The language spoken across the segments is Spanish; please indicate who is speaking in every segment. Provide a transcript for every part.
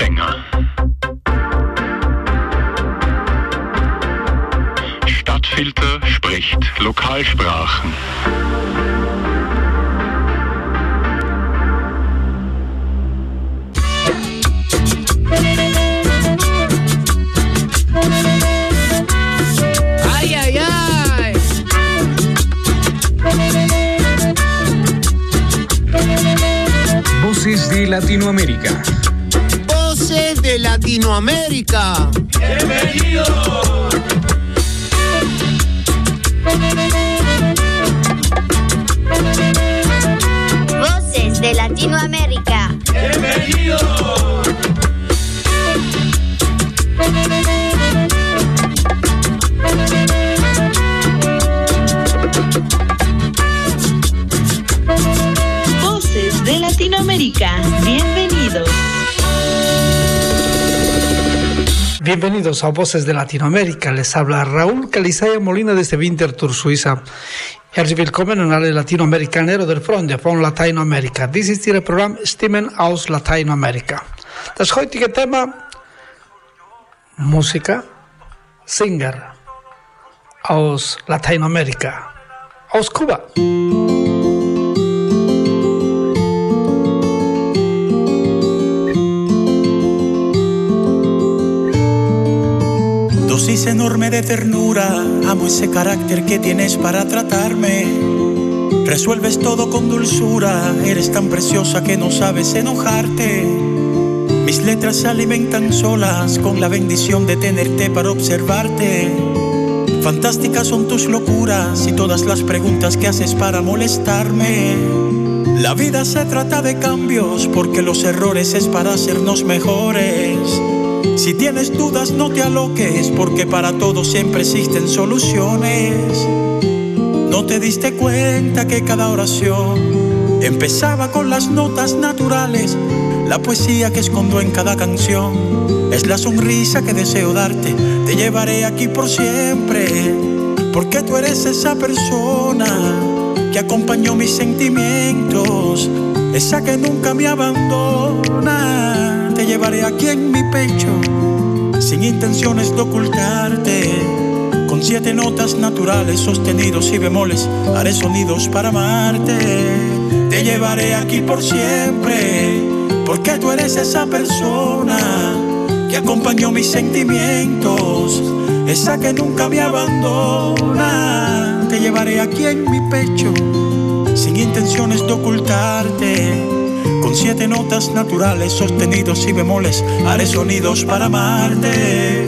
Speaker 1: Empfänger. Stadtfilter spricht Lokalsprachen.
Speaker 2: ¡Ay, ay, ay!
Speaker 3: Voces de Latinoamérica.
Speaker 2: De Latinoamérica.
Speaker 4: Voces de Latinoamérica.
Speaker 5: Bienvenidos
Speaker 6: a Voces de Latinoamérica. Les habla Raúl Calizaya Molina desde Winterthur, Suiza. Herzlich willkommen alle Latinoamerikaner oder Freunde von Lateinamerika. Dies ist Ihr Programm Stimmen aus Lateinamerika. Das heutige Thema Musiker, Singer aus Lateinamerika, aus Kuba.
Speaker 7: Enorme de ternura, amo ese carácter que tienes para tratarme. Resuelves todo con dulzura, eres tan preciosa que no sabes enojarte. Mis letras se alimentan solas con la bendición de tenerte para observarte. Fantásticas son tus locuras y todas las preguntas que haces para molestarme. La vida se trata de cambios porque los errores es para hacernos mejores. Si tienes dudas no te aloques porque para todo siempre existen soluciones. No te diste cuenta que cada oración empezaba con las notas naturales. La poesía que escondo en cada canción es la sonrisa que deseo darte. Te llevaré aquí por siempre porque tú eres esa persona que acompañó mis sentimientos, esa que nunca me abandona. Te llevaré aquí en mi pecho, sin intenciones de ocultarte. Con siete notas naturales, sostenidos y bemoles, haré sonidos para amarte. Te llevaré aquí por siempre, porque tú eres esa persona que acompañó mis sentimientos, esa que nunca me abandona. Te llevaré aquí en mi pecho, sin intenciones de ocultarte. Con siete notas naturales, sostenidos y bemoles, haré sonidos para amarte.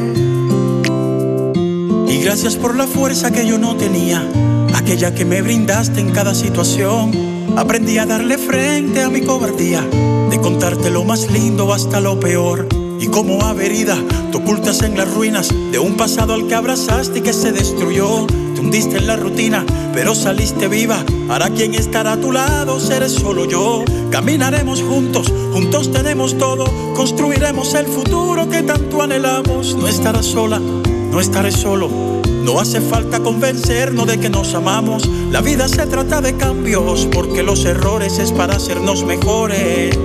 Speaker 7: Y gracias por la fuerza que yo no tenía, aquella que me brindaste en cada situación. Aprendí a darle frente a mi cobardía, de contarte lo más lindo hasta lo peor. Y como averida, te ocultas en las ruinas de un pasado al que abrazaste y que se destruyó. Te hundiste en la rutina, pero saliste viva. Ahora quien estará a tu lado seré solo yo. Caminaremos juntos, juntos tenemos todo. Construiremos el futuro que tanto anhelamos. No estarás sola, no estaré solo. No hace falta convencernos de que nos amamos. La vida se trata de cambios, porque los errores es para hacernos mejores.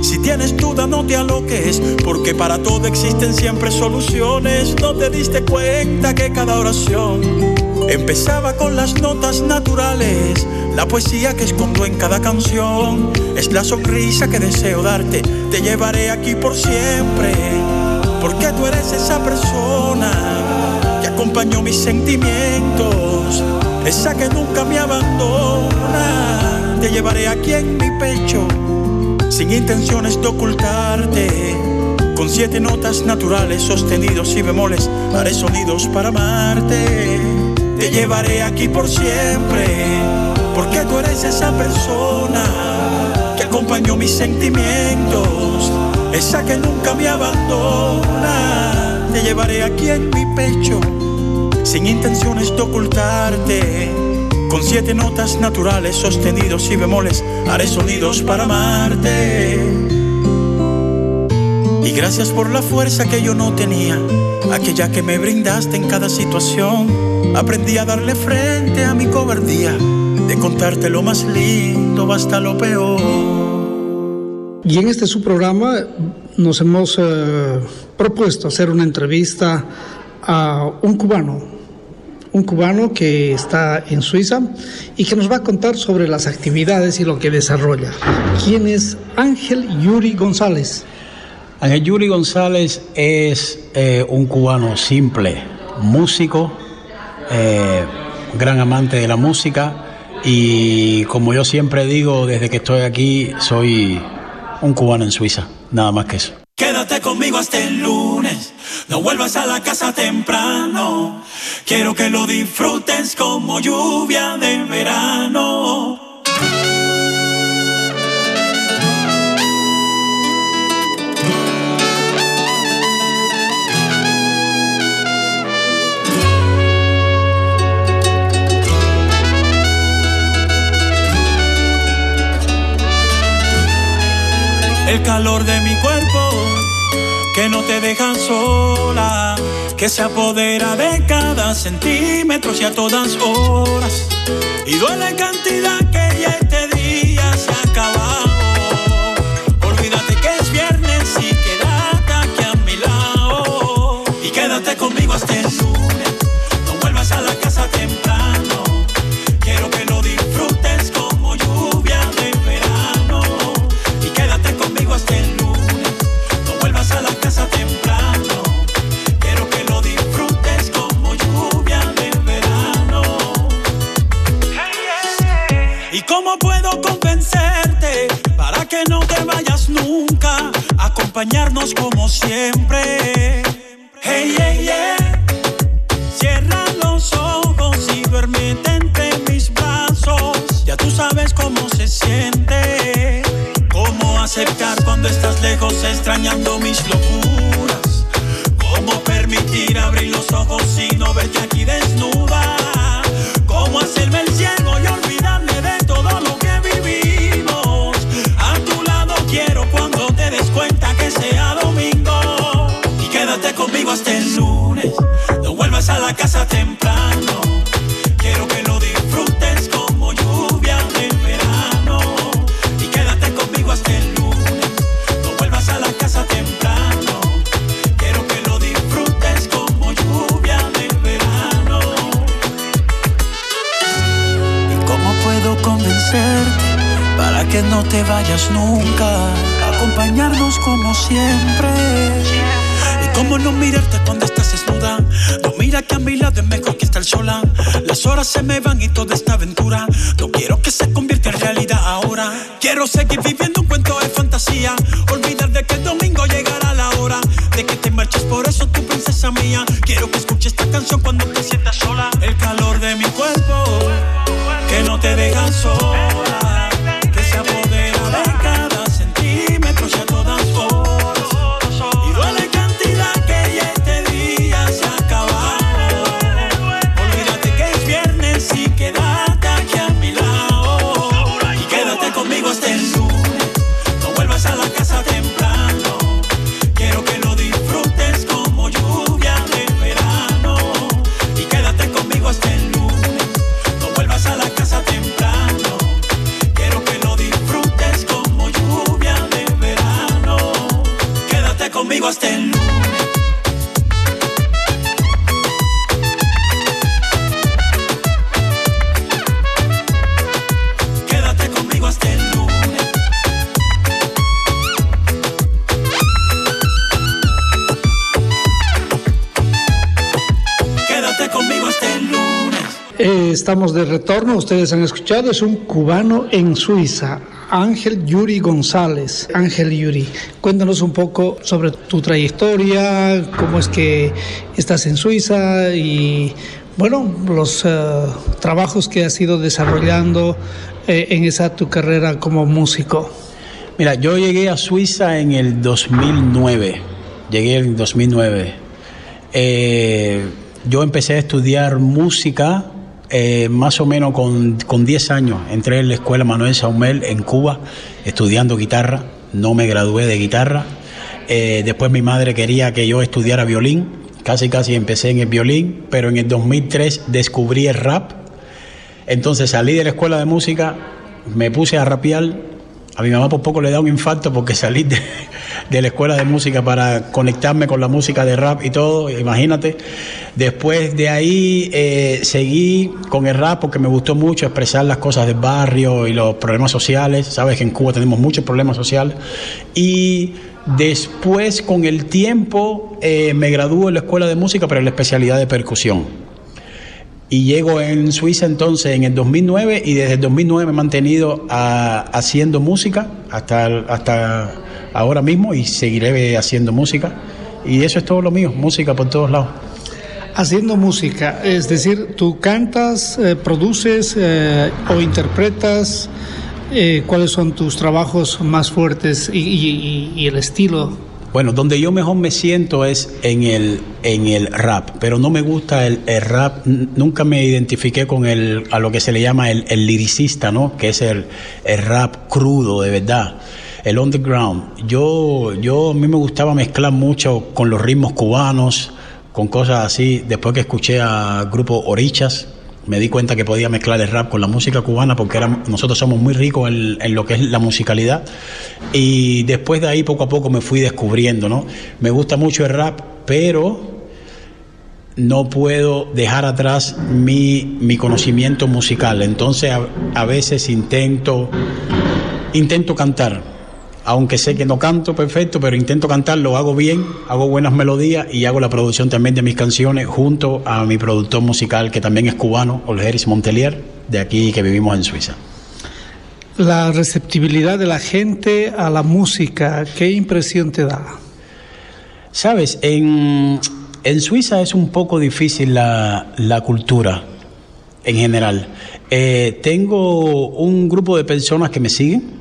Speaker 7: Si tienes duda no te aloques, porque para todo existen siempre soluciones. No te diste cuenta que cada oración empezaba con las notas naturales. La poesía que escondo en cada canción es la sonrisa que deseo darte. Te llevaré aquí por siempre, porque tú eres esa persona que acompañó mis sentimientos, esa que nunca me abandona. Te llevaré aquí en mi pecho sin intenciones de ocultarte. Con siete notas naturales, sostenidos y bemoles, haré sonidos para amarte. Te llevaré aquí por siempre, porque tú eres esa persona que acompañó mis sentimientos, esa que nunca me abandona. Te llevaré aquí en mi pecho, sin intenciones de ocultarte. Con siete notas naturales, sostenidos y bemoles, haré sonidos para amarte. Y gracias por la fuerza que yo no tenía, aquella que me brindaste en cada situación. Aprendí a darle frente a mi cobardía, de contarte lo más lindo hasta lo peor.
Speaker 6: Y en este su programa nos hemos eh, propuesto hacer una entrevista a un cubano, un cubano que está en Suiza y que nos va a contar sobre las actividades y lo que desarrolla. ¿Quién es Ángel Yuri González?
Speaker 8: Ángel Yuri González es eh, un cubano simple, músico, eh, gran amante de la música y como yo siempre digo desde que estoy aquí, soy un cubano en Suiza, nada más que eso.
Speaker 9: Quédate conmigo hasta el lunes, no vuelvas a la casa temprano. Quiero que lo disfrutes como lluvia de verano. El calor de mi cuerpo que no te deja sola, que se apodera de cada centímetro y a todas horas. Y duele cantidad que ya este día se ha acabado. Olvídate que es viernes y quédate aquí a mi lado. Y quédate conmigo hasta el lunes, Acompañarnos como siempre. Hey, hey, yeah. Cierra los ojos y duérmete entre mis brazos. Ya tú sabes cómo se siente. Cómo aceptar cuando estás lejos extrañando mis locuras. Cómo permitir abrir los ojos y no verte aquí vayas nunca? Acompañarnos como siempre. Y cómo no mirarte cuando estás desnuda. No mira que a mi lado es mejor que estar sola. Las horas se me van y toda esta aventura. No quiero que se convierta en realidad ahora. Quiero seguir viviendo un cuento de fantasía. Olvidar de que el domingo llegará la hora de que te marches. Por eso tu princesa mía. Quiero que escuches esta canción cuando te sientas sola. El calor de mi cuerpo que no te deja sola.
Speaker 6: Estamos de retorno, ustedes han escuchado, es un cubano en Suiza, Ángel Yuri González. Ángel Yuri, cuéntanos un poco sobre tu trayectoria, cómo es que estás en Suiza y, bueno, los eh, trabajos que has ido desarrollando eh, en esa tu carrera como músico.
Speaker 8: Mira, yo llegué a Suiza en el 2009. Llegué en el 2009. Eh, yo empecé a estudiar música eh, más o menos con, con 10 años. Entré en la escuela Manuel Saumel en Cuba estudiando guitarra. No me gradué de guitarra. Eh, después mi madre quería que yo estudiara violín. Casi, casi empecé en el violín. Pero en el 2003 descubrí el rap. Entonces salí de la escuela de música, me puse a rapear A mi mamá por poco le da un infarto porque salí de, de la escuela de música para conectarme con la música de rap y todo, imagínate. Después de ahí eh, seguí con el rap porque me gustó mucho expresar las cosas del barrio y los problemas sociales. Sabes que en Cuba tenemos muchos problemas sociales. Y después, con el tiempo, eh, me gradué en la escuela de música, pero en la especialidad de percusión. Y llego en Suiza entonces en el 2009 y desde el 2009 me he mantenido a, haciendo música hasta, hasta ahora mismo y seguiré haciendo música. Y eso es todo lo mío, música por todos lados.
Speaker 6: Haciendo música, es decir, tú cantas, eh, produces eh, o interpretas, eh, ¿cuáles son tus trabajos más fuertes y, y, y el estilo
Speaker 8: bueno, donde yo mejor me siento es en el, en el rap, pero no me gusta el, el rap, nunca me identifiqué con el, a lo que se le llama el, el liricista, ¿no? Que es el, el rap crudo, de verdad el underground. Yo, yo a mí me gustaba mezclar mucho con los ritmos cubanos, con cosas así. Después que escuché a grupo Orichas, me di cuenta que podía mezclar el rap con la música cubana porque nosotros somos muy ricos en, en, lo que es la musicalidad y después de ahí poco a poco me fui descubriendo, ¿no? Me gusta mucho el rap, pero no puedo dejar atrás mi, mi conocimiento musical, entonces a, a veces intento, intento cantar aunque sé que no canto perfecto, pero intento cantar, lo hago bien, hago buenas melodías y hago la producción también de mis canciones junto a mi productor musical que también es cubano, Olgeris Montelier, de aquí que vivimos en Suiza.
Speaker 6: La receptibilidad de la gente a la música, ¿qué impresión te da?
Speaker 8: Sabes, en, en Suiza es un poco difícil la, la cultura en general. Eh, tengo un grupo de personas que me siguen,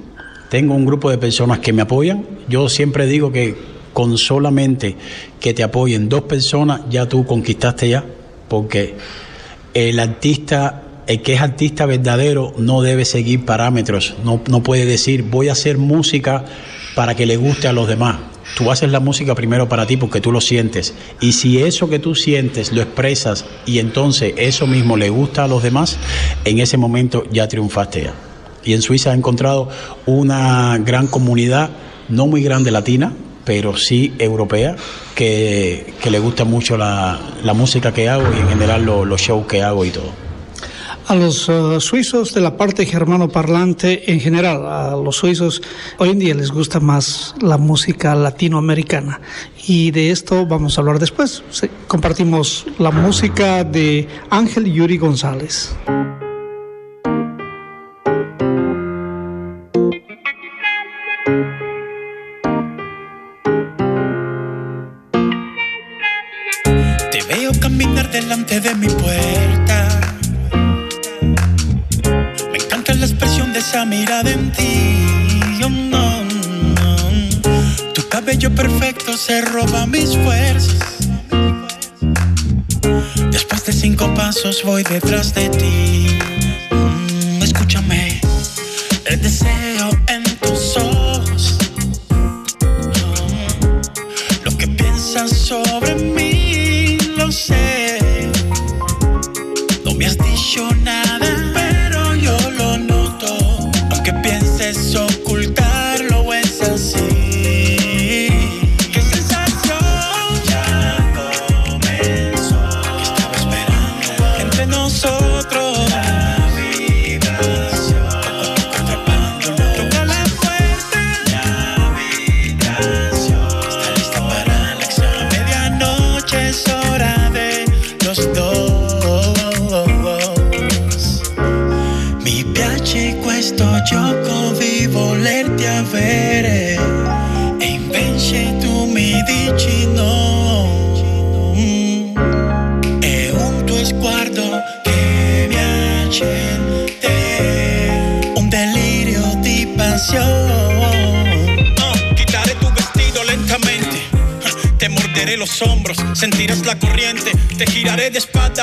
Speaker 8: tengo un grupo de personas que me apoyan. Yo siempre digo que con solamente que te apoyen dos personas, ya tú conquistaste ya, porque el artista, el que es artista verdadero, no debe seguir parámetros, no, no puede decir voy a hacer música para que le guste a los demás. Tú haces la música primero para ti porque tú lo sientes. Y si eso que tú sientes lo expresas y entonces eso mismo le gusta a los demás, en ese momento ya triunfaste ya y en Suiza he encontrado una gran comunidad, no muy grande latina, pero sí europea, que, que le gusta mucho la, la, música que hago y en general lo, los shows que hago y todo.
Speaker 6: A los uh, suizos de la parte germano-parlante en general, a los suizos hoy en día les gusta más la música latinoamericana y de esto vamos a hablar después. Compartimos la música de Ángel Yuri González.
Speaker 7: Delante de mi puerta. Me encanta la expresión de esa mirada en ti. Tu cabello perfecto se roba mis fuerzas. Después de cinco pasos voy detrás de ti. Mm, escúchame, el deseo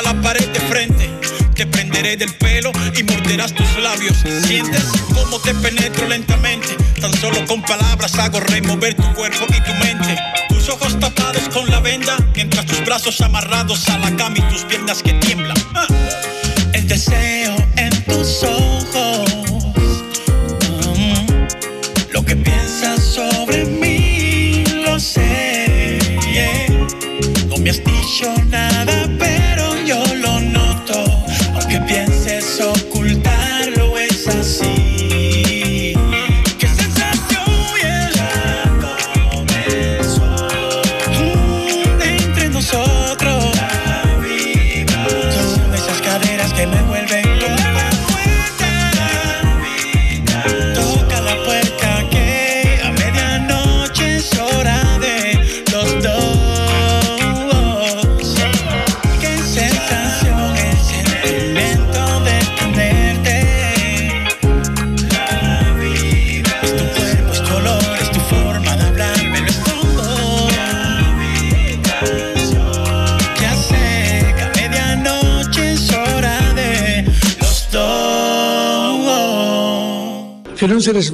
Speaker 7: la
Speaker 10: pared de frente. Te prenderé del pelo y morderás tus labios. Sientes cómo te penetro lentamente. Tan solo con palabras hago remover tu cuerpo y tu mente. Tus ojos tapados con la venda, mientras tus brazos amarrados a la cama y tus piernas que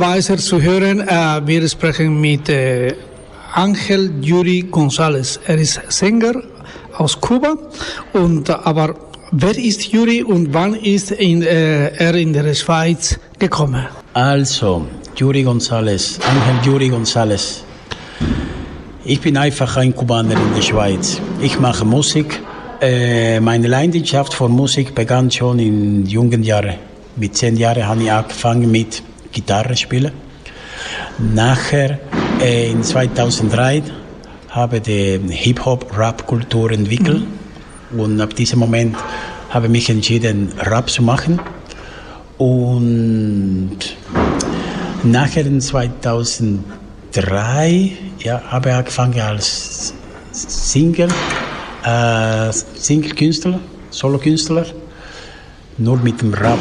Speaker 6: Schweizer zu hören, äh, wir sprechen mit äh, Angel Yuri González. Er ist Sänger aus Kuba und äh, aber wer ist Yuri und wann ist in, äh, er in der Schweiz gekommen?
Speaker 8: Also, Yuri González, Angel Yuri González. Ich bin einfach ein Kubaner in der Schweiz. Ich mache Musik. Äh, meine Leidenschaft für Musik begann schon in jungen Jahren. Mit zehn Jahren habe ich angefangen mit Gitarre spielen. Nachher äh, in 2003 habe ich die Hip-Hop-Rap-Kultur entwickelt und ab diesem Moment habe ich mich entschieden, Rap zu machen. Und nachher in 2003 ja, habe ich angefangen als Single, äh, Single-Künstler, Solo-Künstler, nur mit dem Rap.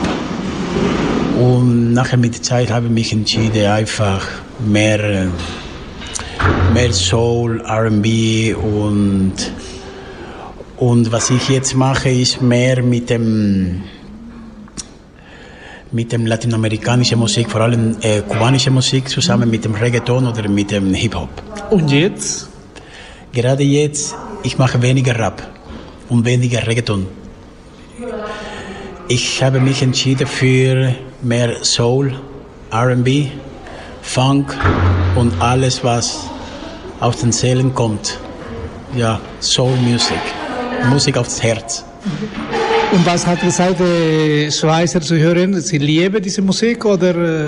Speaker 8: Und nachher mit der Zeit habe ich mich entschieden, einfach mehr, äh, mehr Soul, R&B und, und was ich jetzt mache, ist mehr mit dem, mit dem lateinamerikanischen Musik, vor allem äh, kubanische Musik, zusammen mit dem Reggaeton oder mit dem Hip-Hop.
Speaker 6: Und jetzt?
Speaker 8: Gerade jetzt, ich mache weniger Rap und weniger Reggaeton. Ich habe mich entschieden für mehr Soul, R&B, Funk und alles, was aus den Seelen kommt. Ja, Soul Music, Musik aufs Herz.
Speaker 6: Und was hat gesagt, äh, Schweizer zu hören? Sie lieben diese Musik oder? Äh?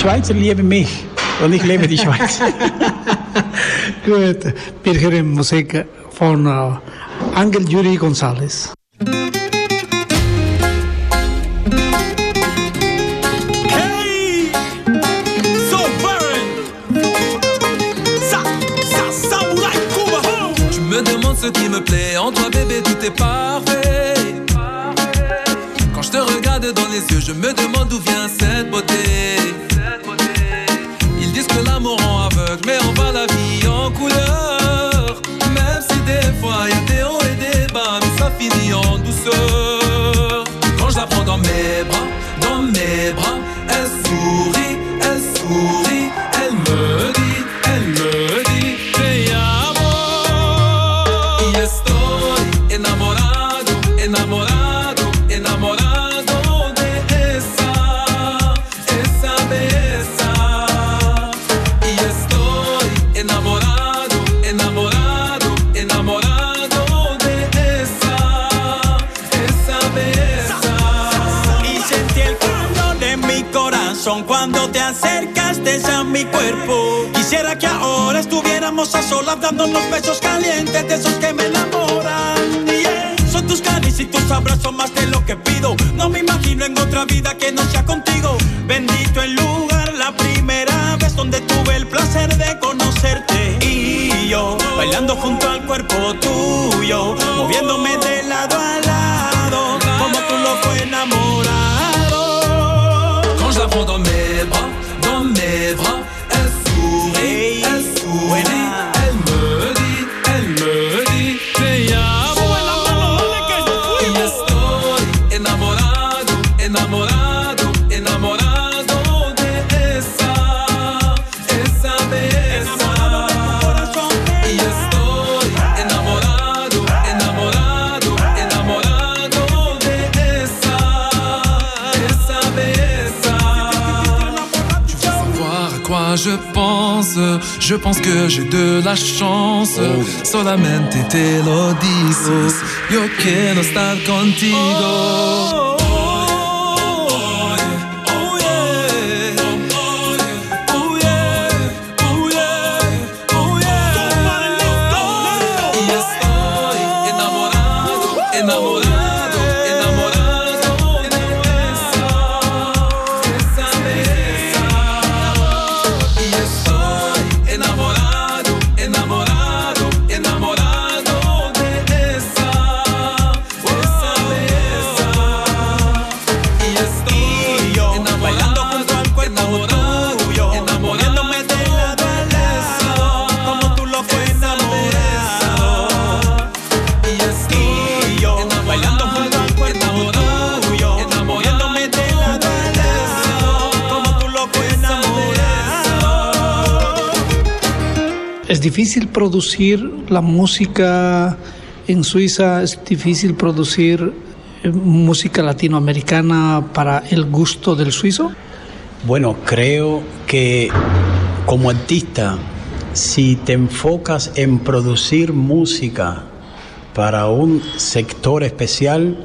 Speaker 8: Schweizer lieben mich und ich liebe die Schweiz.
Speaker 6: Gut, wir hören Musik von äh, Angel Yuri González.
Speaker 11: Ce qui me plaît en toi, bébé, tout est parfait. Quand je te regarde dans les yeux, je me demande d'où vient cette beauté.
Speaker 9: Cuando te acercaste a mi cuerpo. Quisiera que ahora estuviéramos a solas dándonos besos calientes de esos que me enamoran. Yeah. Son tus caricias y tus abrazos más de lo que pido. No me imagino en otra vida que no sea contigo. Bendito el lugar, la primera vez donde tuve el placer de conocerte. Y yo, bailando junto al cuerpo tuyo, moviéndome de lado a lado, como tú loco enamorado.
Speaker 11: Quand je la prends dans Je pense que j'ai de la chance. Solamente te lo dices. Yo quiero estar contigo. Y
Speaker 6: ¿Es difícil producir la música en Suiza? ¿Es difícil producir eh, música latinoamericana para el gusto del suizo?
Speaker 8: Bueno, creo que como artista, si te enfocas en producir música para un sector especial,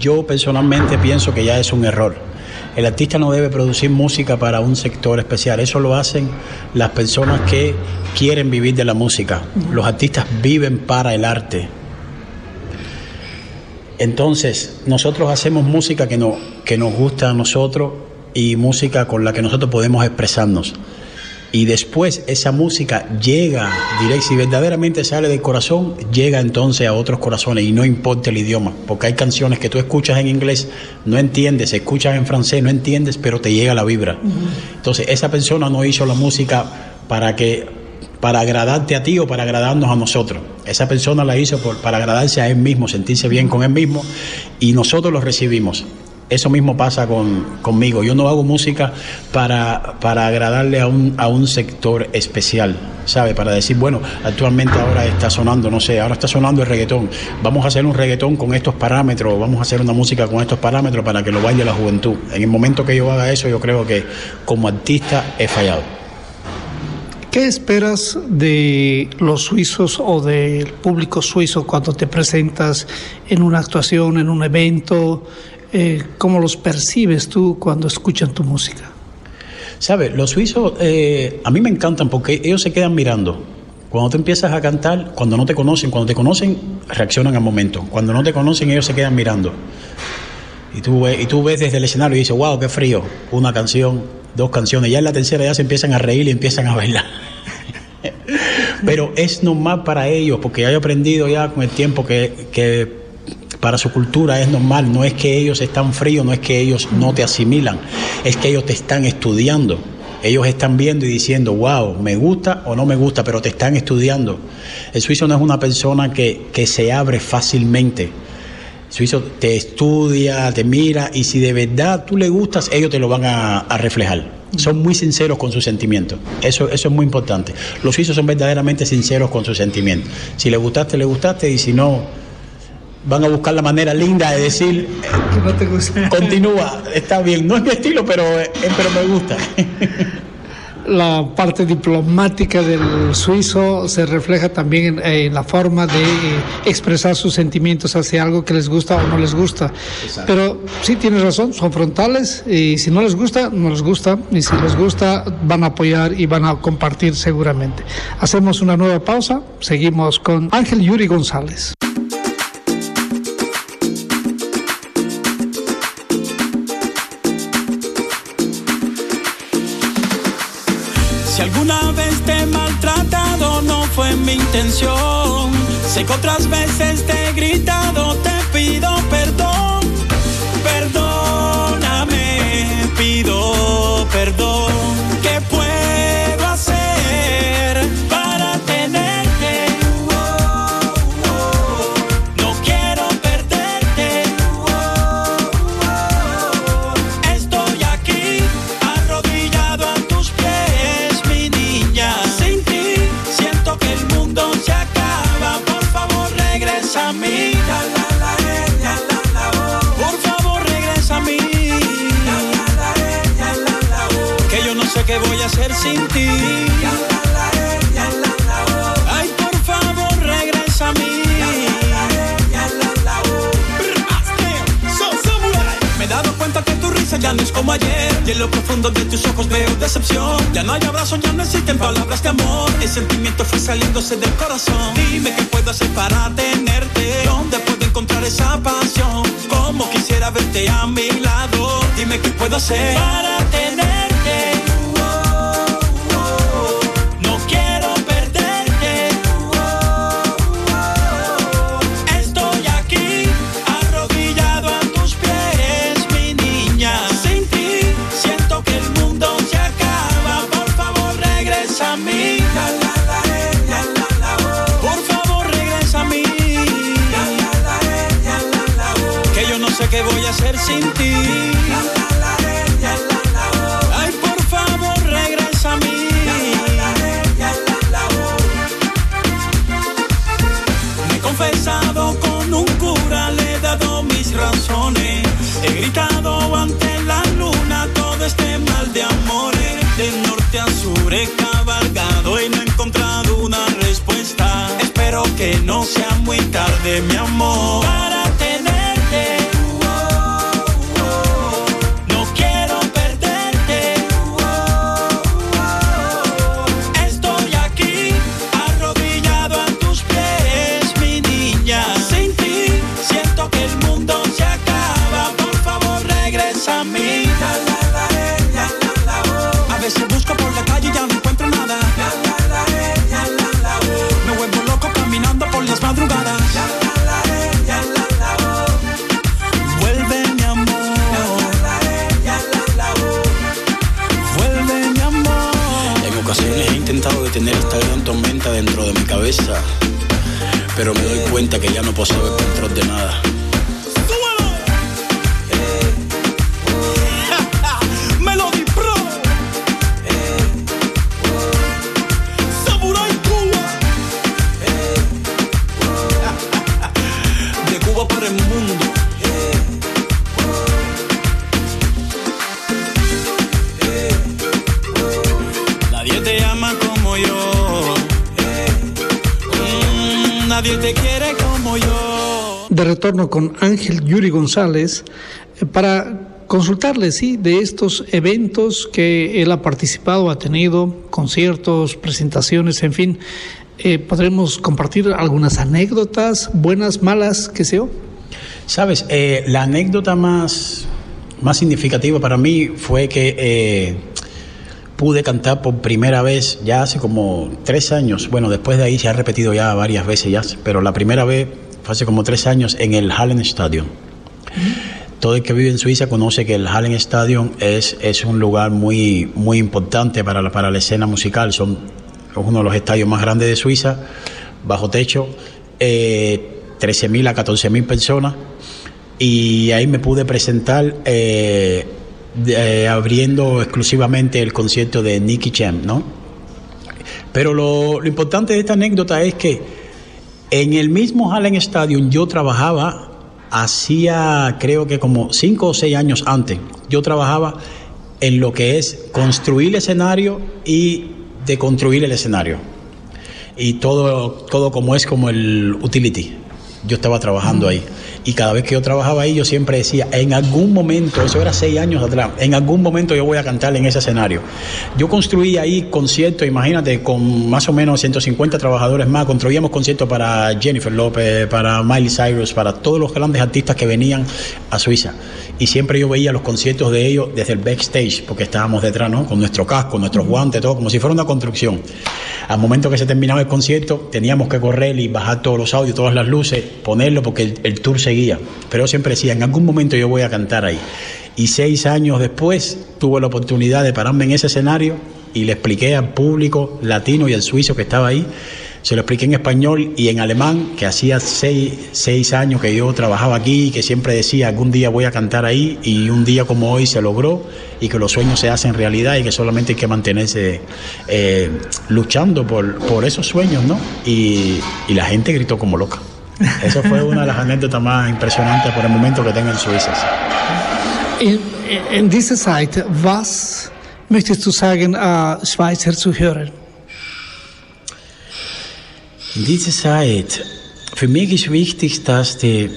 Speaker 8: yo personalmente pienso que ya es un error. El artista no debe producir música para un sector especial, eso lo hacen las personas que quieren vivir de la música. Los artistas viven para el arte. Entonces, nosotros hacemos música que, que nos gusta a nosotros y música con la que nosotros podemos expresarnos. Y después esa música llega, diré, si verdaderamente sale del corazón, llega entonces a otros corazones y no importa el idioma, porque hay canciones que tú escuchas en inglés, no entiendes, escuchas en francés, no entiendes, pero te llega la vibra. Entonces esa persona no hizo la música para que para agradarte a ti o para agradarnos a nosotros. Esa persona la hizo por, para agradarse a él mismo, sentirse bien con él mismo y nosotros lo recibimos. Eso mismo pasa con, conmigo. Yo no hago música para, para agradarle a un, a un sector especial, ¿sabe? Para decir, bueno, actualmente ahora está sonando, no sé, ahora está sonando el reggaetón. Vamos a hacer un reggaetón con estos parámetros, vamos a hacer una música con estos parámetros para que lo baile la juventud. En el momento que yo haga eso, yo creo que como artista he fallado.
Speaker 6: ¿Qué esperas de los suizos o del público suizo cuando te presentas en una actuación, en un evento? Eh, ¿Cómo los percibes tú cuando escuchan tu música?
Speaker 8: ¿Sabes? Los suizos eh, a mí me encantan porque ellos se quedan mirando. Cuando tú empiezas a cantar, cuando no te conocen, cuando te conocen, reaccionan al momento. Cuando no te conocen, ellos se quedan mirando. Y tú, y tú ves desde el escenario y dices, wow, qué frío. Una canción, dos canciones. Ya en la tercera ya se empiezan a reír y empiezan a bailar. Pero es normal para ellos, porque ya he aprendido ya con el tiempo que, que para su cultura es normal, no es que ellos están fríos, no es que ellos no te asimilan, es que ellos te están estudiando. Ellos están viendo y diciendo, wow, me gusta o no me gusta, pero te están estudiando. El suizo no es una persona que, que se abre fácilmente. El suizo te estudia, te mira y si de verdad tú le gustas, ellos te lo van a, a reflejar. Son muy sinceros con sus sentimientos. Eso, eso es muy importante. Los suizos son verdaderamente sinceros con sus sentimientos. Si le gustaste, le gustaste y si no, van a buscar la manera linda de decir
Speaker 6: que no te gusta.
Speaker 8: continúa, está bien, no es mi estilo, pero, eh, pero me gusta.
Speaker 6: La parte diplomática del suizo se refleja también en, en la forma de eh, expresar sus sentimientos hacia algo que les gusta o no les gusta. Exacto. Pero sí tienes razón, son frontales y si no les gusta, no les gusta y si les gusta, van a apoyar y van a compartir seguramente. Hacemos una nueva pausa, seguimos con Ángel Yuri González.
Speaker 9: Alguna vez te he maltratado, no fue mi intención. Sé que otras veces te he gritado, te pido perdón. Sin ti. Ay, por favor, regresa a mí. Me he dado cuenta que tu risa ya no es como ayer. Y en lo profundo de tus ojos veo decepción. Ya no hay abrazos, ya no existen palabras de amor. El sentimiento fue saliéndose del corazón. Dime qué puedo hacer para tenerte. ¿Dónde puedo encontrar esa pasión? Como quisiera verte a mi lado. Dime qué puedo hacer para tenerte. Ay, por favor, regresa a mí. Me he confesado con un cura, le he dado mis razones. He gritado ante la luna todo este mal de amores. De norte a sur he cabalgado y no he encontrado una respuesta. Espero que no sea muy tarde, mi amor.
Speaker 8: Que ya no poseo control de nada.
Speaker 6: Retorno con Ángel Yuri González eh, para consultarle, sí, de estos eventos que él ha participado, ha tenido, conciertos, presentaciones, en fin. Eh, ¿Podremos compartir algunas anécdotas, buenas, malas, qué sé yo?
Speaker 8: Sabes, Eh, la anécdota más, más significativa para mí fue que eh, pude cantar por primera vez ya hace como tres años. Bueno, después de ahí se ha repetido ya varias veces ya, pero la primera vez fue hace como tres años en el Hallen Stadium. Todo el que vive en Suiza conoce que el Hallen Stadium es, es un lugar muy, muy importante para la, para la escena musical. Son uno de los estadios más grandes de Suiza, bajo techo, eh, 13.000 a 14.000 personas. Y ahí me pude presentar eh, eh, abriendo exclusivamente el concierto de Nicky Jam, ¿no? Pero lo, lo importante de esta anécdota es que en el mismo Hallen Stadium yo trabajaba hacía creo que como cinco o seis años antes. Yo trabajaba en lo que es construir el escenario y deconstruir el escenario. Y todo, todo como es como el utility. Yo estaba trabajando ahí. Y cada vez que yo trabajaba ahí, yo siempre decía, en algún momento, eso era seis años atrás, en algún momento yo voy a cantar en ese escenario. Yo construí ahí conciertos, imagínate, con más o menos 150 trabajadores más, construíamos conciertos para Jennifer López, para Miley Cyrus, para todos los grandes artistas que venían a Suiza. Y siempre yo veía los conciertos de ellos desde el backstage, porque estábamos detrás, ¿no? Con nuestro casco, nuestros guantes, todo, como si fuera una construcción. Al momento que se terminaba el concierto, teníamos que correr y bajar todos los audios, todas las luces, ponerlo, porque el, el tour Pero siempre decía, en algún momento yo voy a cantar ahí. Y seis años después tuve la oportunidad de pararme en ese escenario y le expliqué al público latino y al suizo que estaba ahí, se lo expliqué en español y en alemán, que hacía seis, seis años que yo trabajaba aquí y que siempre decía, algún día voy a cantar ahí y un día como hoy se logró y que los sueños se hacen realidad y que solamente hay que mantenerse eh, luchando por, por esos sueños, ¿no? Y la gente gritó como loca. Eso fue una de las anécdotas más impresionantes por el momento que tengo en Suiza.
Speaker 6: In, in dieser Zeit, was möchtest du sagen, äh, Schweizer zu hören?
Speaker 8: In dieser Zeit, für mich ist wichtig, dass die,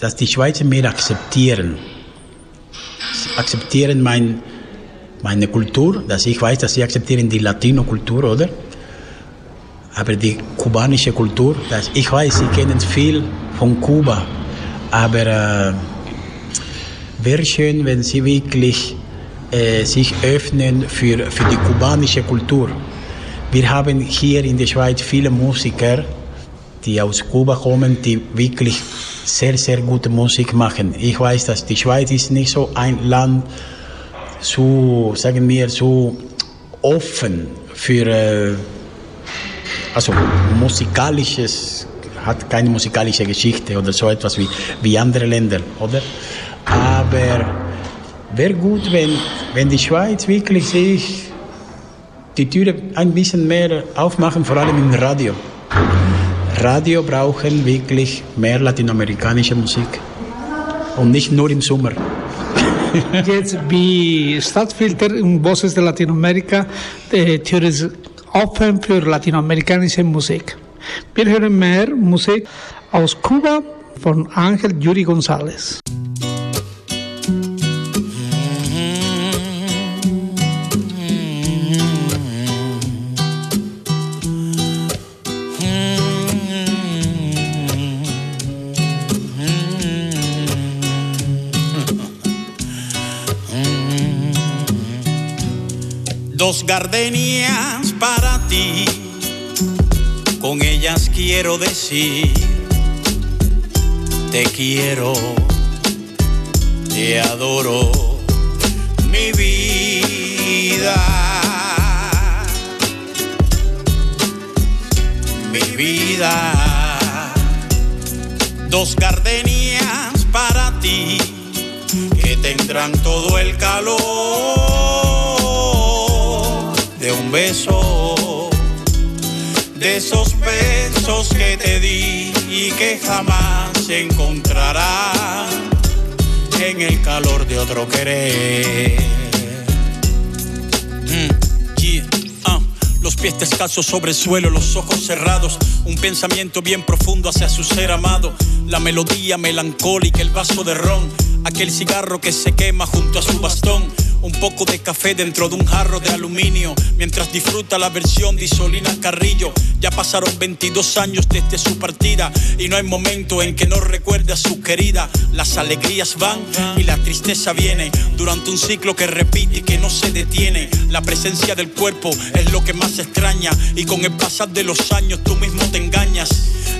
Speaker 8: dass die Schweizer mehr akzeptieren. Sie akzeptieren mein, meine Kultur, dass ich weiß, dass sie akzeptieren die Latino-Kultur, oder? Aber die kubanische Kultur, dass ich weiß, sie kennen viel von Kuba, aber äh, wäre schön, wenn sie wirklich äh, sich öffnen für, für die kubanische Kultur. Wir haben hier in der Schweiz viele Musiker, die aus Kuba kommen, die wirklich sehr, sehr gute Musik machen. Ich weiß, dass die Schweiz ist nicht so ein Land, so, sagen wir, so offen für, äh, also musikalisches, hat keine musikalische Geschichte oder so etwas wie, wie andere Länder, oder? Aber wäre gut, wenn, wenn die Schweiz wirklich sich die Türe ein bisschen mehr aufmachen, vor allem im Radio. Radio brauchen wirklich mehr latinamerikanische Musik. Und nicht nur im Sommer.
Speaker 6: Jetzt wie Stadtfilter und Voces de Latinoamérica, eh, Tür ist offen für latinoamerikanische Musik. Wir hören mehr Musik aus Kuba von Ángel Yuri González.
Speaker 10: Dos gardenias para ti, con ellas quiero decir, te quiero, te adoro, mi vida, mi vida. Dos gardenias para ti, que tendrán todo el calor de esos besos que te di y que jamás se encontrarán en el calor de otro querer. Mm, ah. Los pies descalzos sobre el suelo, los ojos cerrados, un pensamiento bien profundo hacia su ser amado, la melodía melancólica, el vaso de ron, aquel cigarro que se quema junto a su bastón un poco de café dentro de un jarro de aluminio, mientras disfruta la versión de Isolina Carrillo. Ya pasaron 22 años desde su partida y no hay momento en que no recuerde a su querida. Las alegrías van y la tristeza viene durante un ciclo que repite y que no se detiene. La presencia del cuerpo es lo que más extraña y con el pasar de los años tú mismo te engañas.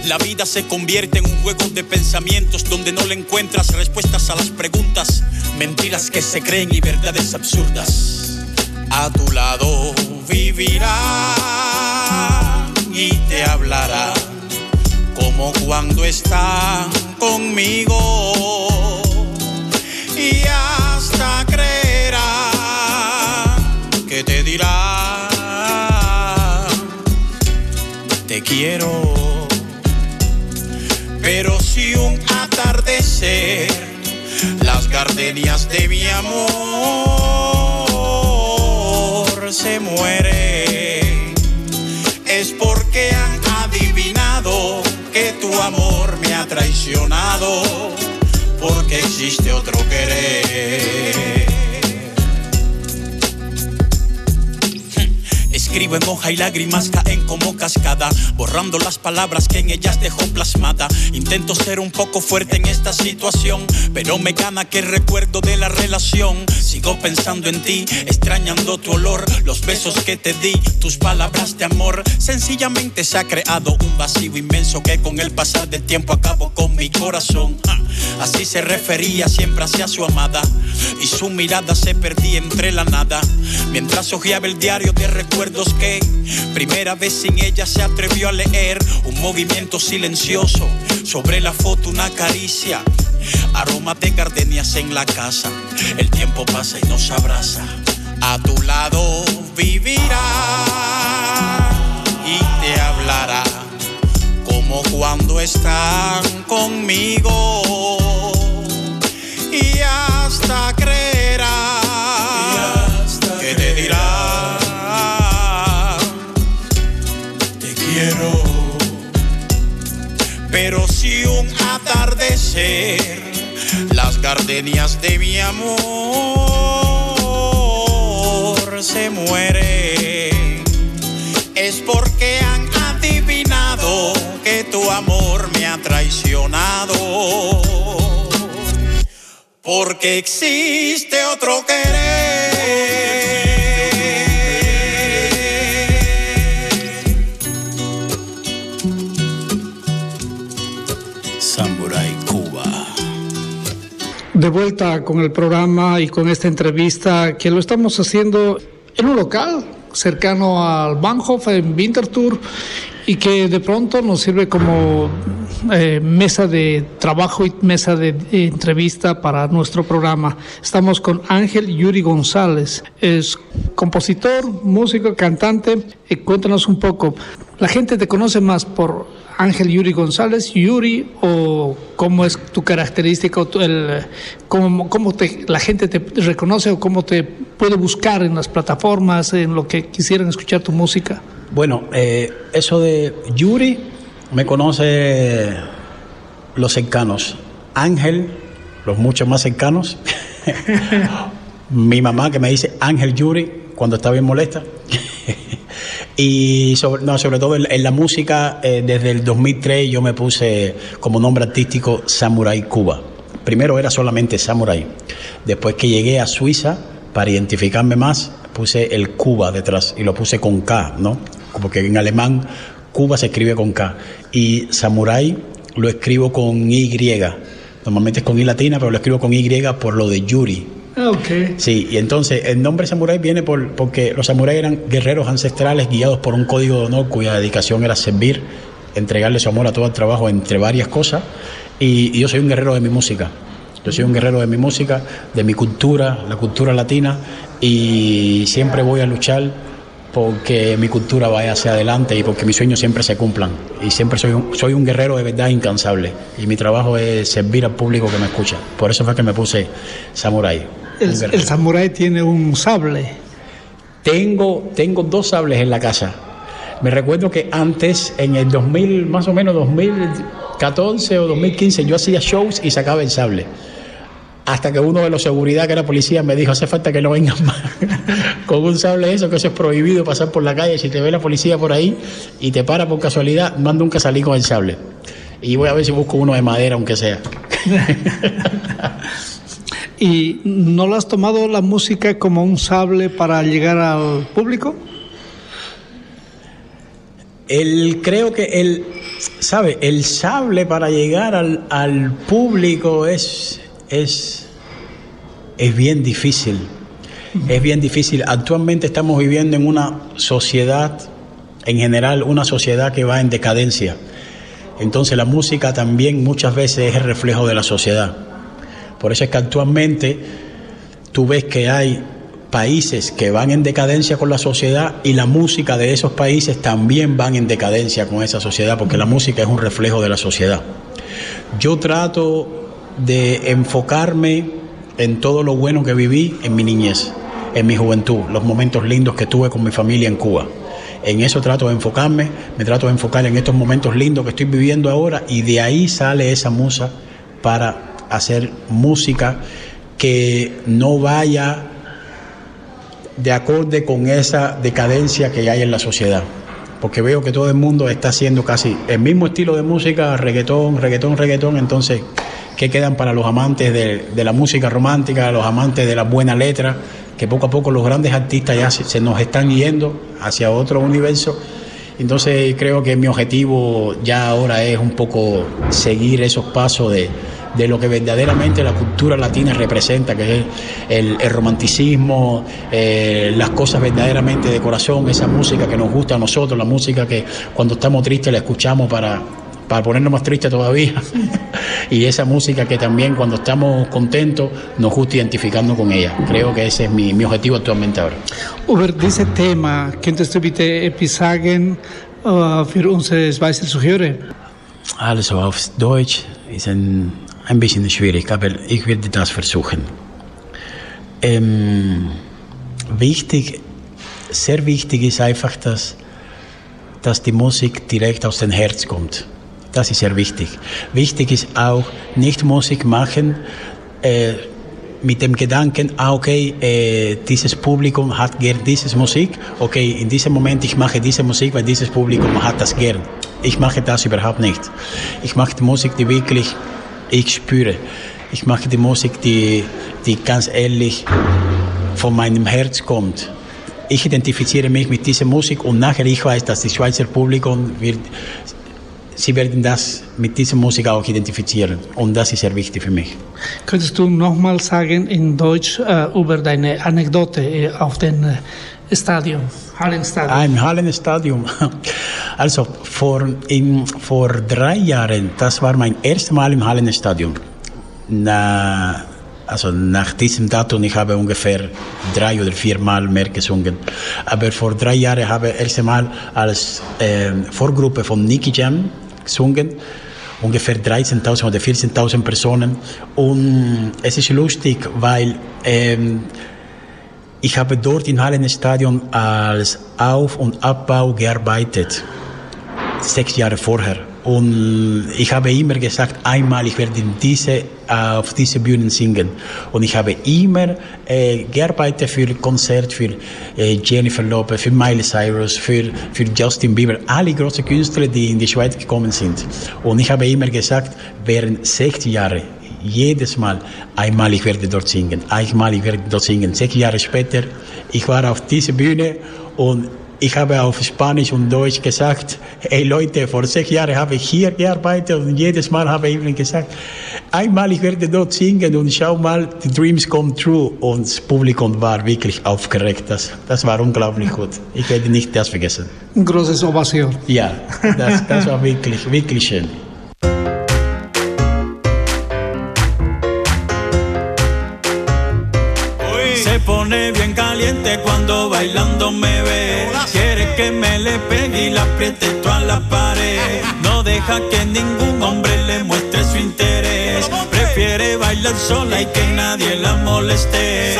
Speaker 10: La vida se convierte en un juego de pensamientos donde no le encuentras respuestas a las preguntas, mentiras que se creen y verdades absurdas. A tu lado vivirá y te hablará como cuando está conmigo. Y hasta creerá que te dirá te quiero. Pero atardecer las gardenias de mi amor se mueren, es porque han adivinado que tu amor me ha traicionado, porque existe otro querer. Escribo en hoja y lágrimas caen como cascada, borrando las palabras que en ellas dejó plasmada. Intento ser un poco fuerte en esta situación, pero me gana que recuerdo de la relación. Sigo pensando en ti, extrañando tu olor, los besos que te di, tus palabras de amor. Sencillamente se ha creado un vacío inmenso que con el pasar del tiempo acabó con mi corazón. Así se refería siempre hacia su amada y su mirada se perdía entre la nada. Mientras hojeaba el diario de recuerdos que primera vez sin ella se atrevió a leer un movimiento silencioso sobre la foto una caricia. Aroma de gardenias en la casa. El tiempo pasa y nos abraza. A tu lado vivirá y te hablará como cuando están conmigo y hasta las gardenias de mi amor. Se mueren es porque han adivinado que tu amor me ha traicionado. Porque existe otro querer. Cuba.
Speaker 6: De vuelta con el programa y con esta entrevista que lo estamos haciendo en un local cercano al Bahnhof en Winterthur y que de pronto nos sirve como eh, mesa de trabajo y mesa de, entrevista para nuestro programa. Estamos con Ángel Yuri González, es compositor, músico, cantante. Eh, cuéntanos un poco, ¿la gente te conoce más por Ángel Yuri González, Yuri, o cómo es tu característica, o tu, el, cómo, cómo te, la gente te reconoce o cómo te puede buscar en las plataformas, en lo que quisieran escuchar tu música?
Speaker 8: Bueno, eh, eso de Yuri me conoce los cercanos. Ángel, los muchos más cercanos. Mi mamá que me dice Ángel Yuri cuando está bien molesta. y sobre, no, sobre todo en, la música, eh, desde el 2003 yo me puse como nombre artístico Samurai Cuba. Primero era solamente Samurai. Después que llegué a Suiza, para identificarme más, puse el Cuba detrás y lo puse con K, ¿no? Porque en alemán Cuba se escribe con K. Y Samurai lo escribo con Y. Normalmente es con I latina, pero lo escribo con Y por lo de Yuri.
Speaker 6: Ah, okay.
Speaker 8: Sí, y entonces el nombre samurái viene por, porque los samuráis eran guerreros ancestrales guiados por un código de honor cuya dedicación era servir, entregarle su amor a todo el trabajo entre varias cosas. Y, y yo soy un guerrero de mi música. Yo soy un guerrero de mi música, de mi cultura, la cultura latina, y siempre voy a luchar porque mi cultura vaya hacia adelante y porque mis sueños siempre se cumplan. Y siempre soy un, soy un guerrero de verdad incansable. Y mi trabajo es servir al público que me escucha. Por eso fue que me puse samurái.
Speaker 6: El, el samurái tiene un sable.
Speaker 8: Tengo, tengo dos sables en la casa. Me recuerdo que antes, en el 2000, más o menos 2014 o 2015, yo hacía shows y sacaba el sable hasta que uno de los seguridad, que era policía, me dijo, hace falta que no vengan más con un sable eso, que eso es prohibido pasar por la calle, si te ve la policía por ahahí y te para por casualidad, más nunca salí con el sable. Y voy a ver si busco uno de madera, aunque sea.
Speaker 6: ¿Y no lo has tomado la música como un sable para llegar al público?
Speaker 8: El, creo que el, ¿sabe? El sable para llegar al, al público es es, es bien difícil. Es bien difícil. Actualmente estamos viviendo en una sociedad, en general, una sociedad que va en decadencia. Entonces la música también muchas veces es el reflejo de la sociedad. Por eso es que actualmente tú ves que hay países que van en decadencia con la sociedad y la música de esos países también van en decadencia con esa sociedad, porque la música es un reflejo de la sociedad. Yo trato de enfocarme en todo lo bueno que viví en mi niñez, en mi juventud, los momentos lindos que tuve con mi familia en Cuba. En eso trato de enfocarme, me trato de enfocar en estos momentos lindos que estoy viviendo ahora y de ahí sale esa musa para hacer música que no vaya de acorde con esa decadencia que hay en la sociedad. Porque veo que todo el mundo está haciendo casi el mismo estilo de música, reggaetón, reggaetón, reggaetón, entonces que quedan para los amantes de, la música romántica, los amantes de la buena letra, que poco a poco los grandes artistas ya se, nos están yendo hacia otro universo. Entonces creo que mi objetivo ya ahora es un poco seguir esos pasos de, lo que verdaderamente la cultura latina representa, que es el, romanticismo, eh, las cosas verdaderamente de corazón, esa música que nos gusta a nosotros, la música que cuando estamos tristes la escuchamos para, para ponernos más tristes todavía. y esa música que también cuando estamos contentos nos gusta identificando con ella. Creo que ese es mi, mi objetivo actualmente ahora.
Speaker 6: Über diese Thema könntest du bitte etwas sagen uh, für unsere Schweizer Zuhörer?
Speaker 8: Also auf Deutsch ist ein, ein bisschen schwierig, aber ich werde das versuchen. Ähm, wichtig, sehr wichtig ist einfach, dass, dass die Musik direkt aus dem Herz kommt. Das ist sehr wichtig. Wichtig ist auch, nicht Musik machen äh, mit dem Gedanken, ah, okay, äh, dieses Publikum hat gern diese Musik, okay, in diesem Moment ich mache diese Musik, weil dieses Publikum hat das gern. Ich mache das überhaupt nicht. Ich mache die Musik, die wirklich ich spüre. Ich mache die Musik, die, die ganz ehrlich von meinem Herz kommt. Ich identifiziere mich mit dieser Musik und nachher ich weiß, dass die Schweizer Publikum wird sie werden das mit dieser Musik auch identifizieren. Und das ist sehr wichtig für mich.
Speaker 6: Könntest du nochmal sagen in Deutsch äh, über deine Anekdote äh, auf dem äh, Stadion, Hallenstadion?
Speaker 8: Im Hallenstadion. Also vor, in, vor drei Jahren, das war mein erstes Mal im Hallenstadion. Na, also nach diesem Datum, ich habe ungefähr drei oder vier Mal mehr gesungen. Aber vor drei Jahren habe ich das erste Mal als äh, Vorgruppe von Nicky Jam gesungen, ungefähr 13.000 oder 14.000 Personen. Und es ist lustig, weil ähm, ich habe dort im Hallenstadion als Auf- und Abbau gearbeitet, sechs Jahre vorher. Und ich habe immer gesagt, einmal ich werde diese, auf diese Bühnen singen. Und ich habe immer äh, gearbeitet für Konzert, für äh, Jennifer Lopez, für Miley Cyrus, für, für Justin Bieber, alle großen Künstler, die in die Schweiz gekommen sind. Und ich habe immer gesagt, während 60 Jahre, jedes Mal, einmal ich werde dort singen, einmal ich werde dort singen. Sechs Jahre später, ich war auf dieser Bühne und ich habe auf Spanisch und Deutsch gesagt, hey Leute, vor sechs Jahren habe ich hier gearbeitet und jedes Mal habe ich ihnen gesagt, einmal ich werde dort singen und schau mal, die Dreams come true. Und das Publikum war wirklich aufgeregt. Das, das war unglaublich gut. Ich werde nicht das vergessen.
Speaker 6: Ein großes Ovation.
Speaker 8: Ja, das, das war wirklich, wirklich schön.
Speaker 9: Me le pegue y la apriete toda la pared. No deja que ningún hombre le muestre su interés. Prefiere bailar sola y que nadie la moleste.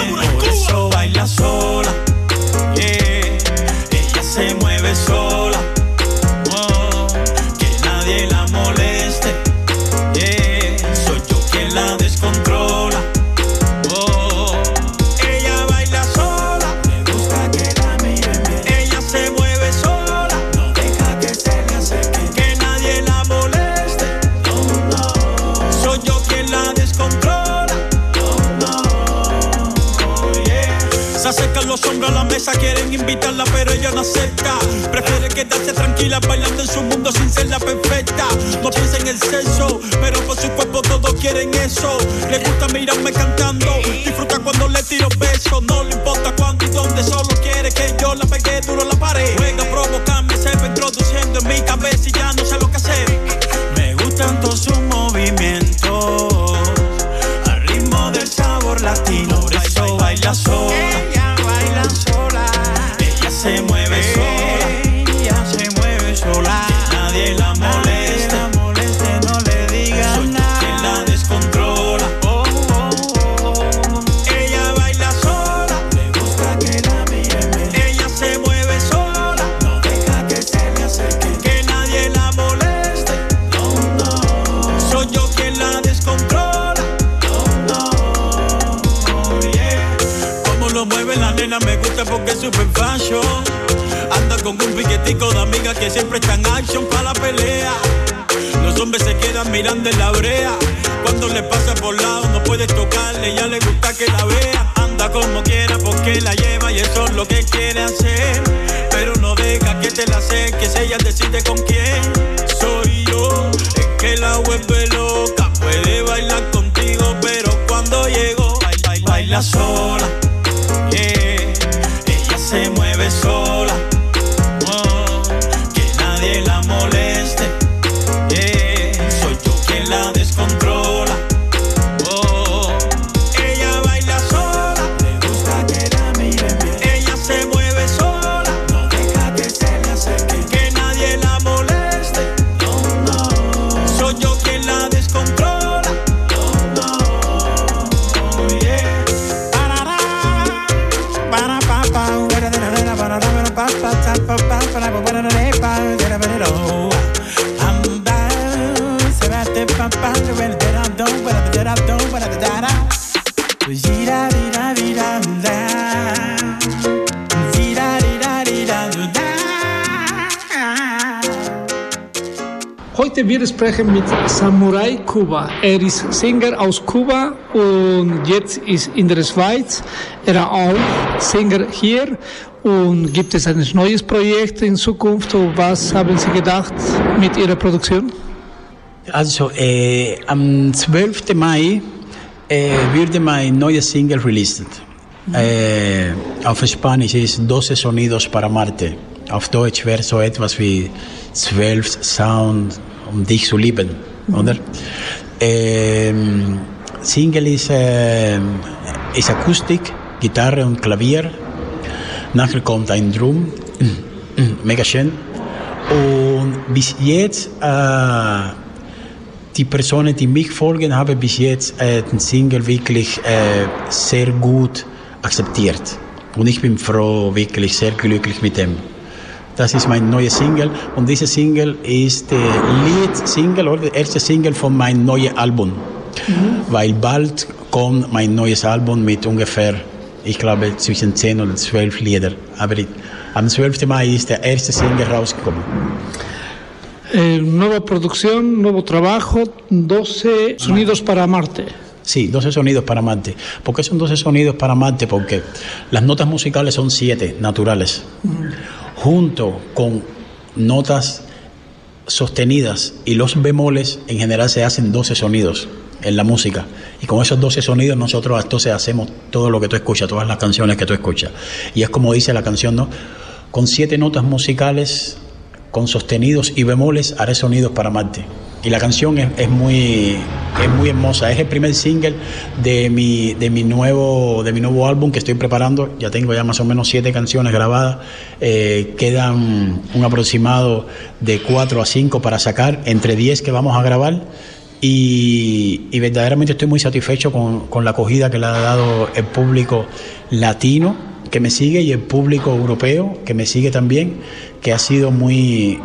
Speaker 9: Invitarla, pero ella no acepta. Prefiere quedarse tranquila bailando en su mundo sin ser la perfecta. No piensa en el sexo, pero por su cuerpo todos quieren eso. Le gusta mirarme cantando, disfruta cuando le tiro besos. No le importa cuándo y dónde, solo quiere que yo la decide con quién. pop, pop, top, pop, pop, a minute.
Speaker 6: Heute wir sprechen mit Samurai Kuba. Er ist Sänger aus Kuba und jetzt ist in der Schweiz. Er ist auch Sänger hier und gibt es ein neues Projekt in Zukunft? Und was haben Sie gedacht mit Ihrer Produktion?
Speaker 8: Also äh, am 12. Mai äh, würde mein neues Single released. Äh, auf Spanisch ist Doce Sonidos para Marte. Auf Deutsch wäre so etwas wie zwölf Sound, um dich zu lieben, oder? Ähm, Single ist, äh, ist Akustik, Gitarre und Klavier. Nachher kommt ein Drum, mega schön. Und bis jetzt äh, die Personen, die mich folgen, haben bis jetzt äh, den Single wirklich äh, sehr gut akzeptiert. Und ich bin froh, wirklich sehr glücklich mit dem. Das ist mein neues Single und diese Single ist der Lead-Single oder der erste Single von meinem neuen Album. Mhm. Weil bald kommt mein neues Album mit ungefähr, ich glaube, zwischen 10 und 12 Lieder. Aber am 12. Mai ist der erste Single rausgekommen.
Speaker 6: Eh, nueva producción, nuevo trabajo, 12 sonidos para Marte.
Speaker 8: Sí, 12 sonidos para Marte. ¿Por qué son 12 sonidos para Marte? Porque las notas musicales son 7 naturales. Mm junto con notas sostenidas y los bemoles, en general se hacen 12 sonidos en la música. Y con esos 12 sonidos nosotros entonces hacemos todo lo que tú escuchas, todas las canciones que tú escuchas. Y es como dice la canción, ¿no? Con siete notas musicales, con sostenidos y bemoles, haré sonidos para Marte y la canción es, muy es muy hermosa. Es el primer single de mi de mi nuevo de mi nuevo álbum que estoy preparando. Ya tengo ya más o menos siete canciones grabadas. Eh, quedan un aproximado de cuatro a cinco para sacar entre diez que vamos a grabar. Y, verdaderamente estoy muy satisfecho con, con la acogida que le ha dado el público latino que me sigue y el público europeo que me sigue también que ha sido muy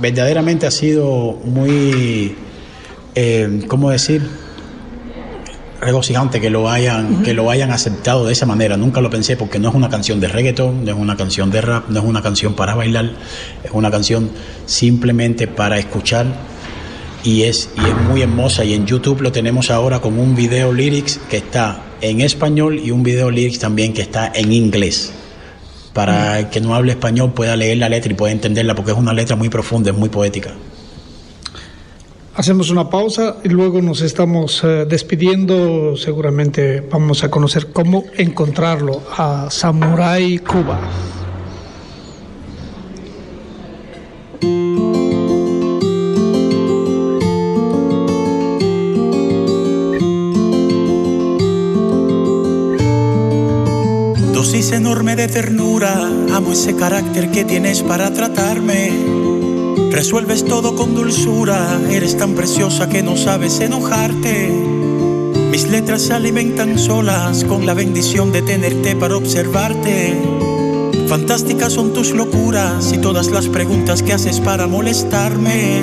Speaker 8: verdaderamente ha sido muy, eh, ¿cómo decir? regocijante que lo hayan que lo hayan aceptado de esa manera. Nunca lo pensé porque no es una canción de reggaeton no es una canción de rap no es una canción para bailar es una canción simplemente para escuchar. Y es y es muy hermosa. Y en YouTube lo tenemos ahora con un video lyrics que está en español y un video lyrics también que está en inglés para el que no hable español pueda leer la letra y pueda entenderla, porque es una letra muy profunda, es muy poética.
Speaker 6: Hacemos una pausa y luego nos estamos eh, despidiendo. Seguramente vamos a conocer cómo encontrarlo a Samurai Cuba.
Speaker 7: Amo ese carácter que tienes para tratarme. Resuelves todo con dulzura, eres tan preciosa que no sabes enojarte. Mis letras se alimentan solas con la bendición de tenerte para observarte. Fantásticas son tus locuras y todas las preguntas que haces para molestarme.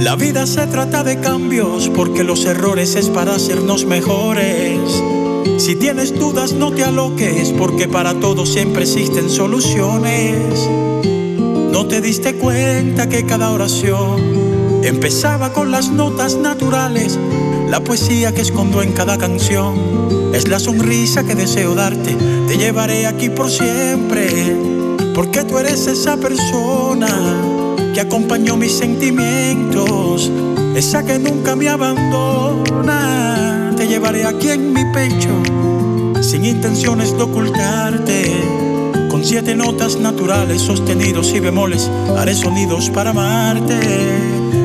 Speaker 7: La vida se trata de cambios porque los errores es para hacernos mejores. Si tienes dudas no te aloques porque para todo siempre existen soluciones. No te diste cuenta que cada oración empezaba con las notas naturales. La poesía que escondo en cada canción es la sonrisa que deseo darte. Te llevaré aquí por siempre porque tú eres esa persona que acompañó mis sentimientos, esa que nunca me abandona llevaré aquí en mi pecho, sin intenciones de ocultarte. Con siete notas naturales, sostenidos y bemoles, haré sonidos para amarte.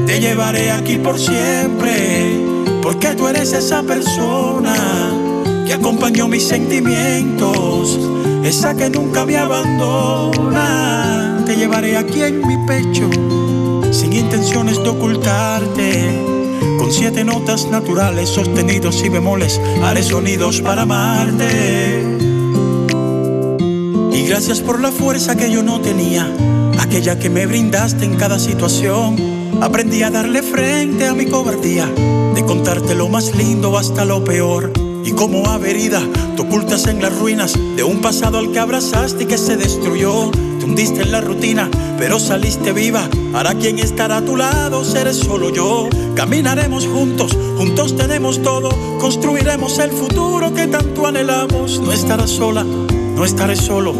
Speaker 7: Te llevaré aquí por siempre, porque tú eres esa persona que acompañó mis sentimientos, esa que nunca me abandona. Te llevaré aquí en mi pecho, sin intenciones de ocultarte con siete notas naturales, sostenidos y bemoles, haré sonidos para amarte. Y gracias por la fuerza que yo no tenía, aquella que me brindaste en cada situación. Aprendí a darle frente a mi cobardía, de contarte lo más lindo hasta lo peor. Y como averida, te ocultas en las ruinas de un pasado al que abrazaste y que se destruyó. Te hundiste en la rutina, pero saliste viva. Ahora quien estará a tu lado seré solo yo. Caminaremos juntos, juntos tenemos todo. Construiremos el futuro que tanto anhelamos. No estarás sola, no estaré solo.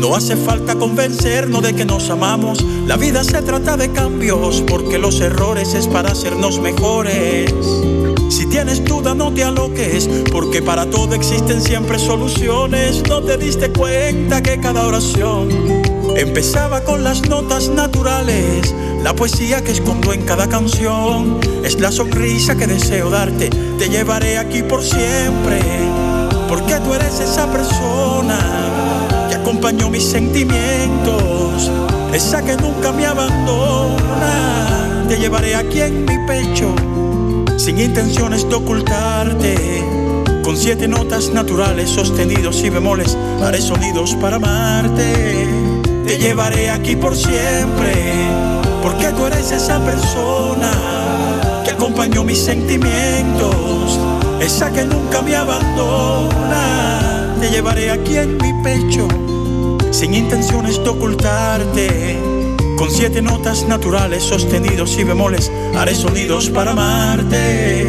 Speaker 7: No hace falta convencernos de que nos amamos. La vida se trata de cambios, porque los errores es para hacernos mejores. Si tienes duda no te aloques, porque para todo existen siempre soluciones. No te diste cuenta que cada oración empezaba con las notas naturales. La poesía que escondo en cada canción es la sonrisa que deseo darte. Te llevaré aquí por siempre, porque tú eres esa persona que acompañó mis sentimientos, esa que nunca me abandona. Te llevaré aquí en mi pecho sin intenciones de ocultarte. Con siete notas naturales, sostenidos y bemoles, haré sonidos para amarte. Te llevaré aquí por siempre, porque tú eres esa persona que acompañó mis sentimientos, esa que nunca me abandona. Te llevaré aquí en mi pecho, sin intenciones de ocultarte. Con siete notas naturales, sostenidos y bemoles, haré sonidos para amarte.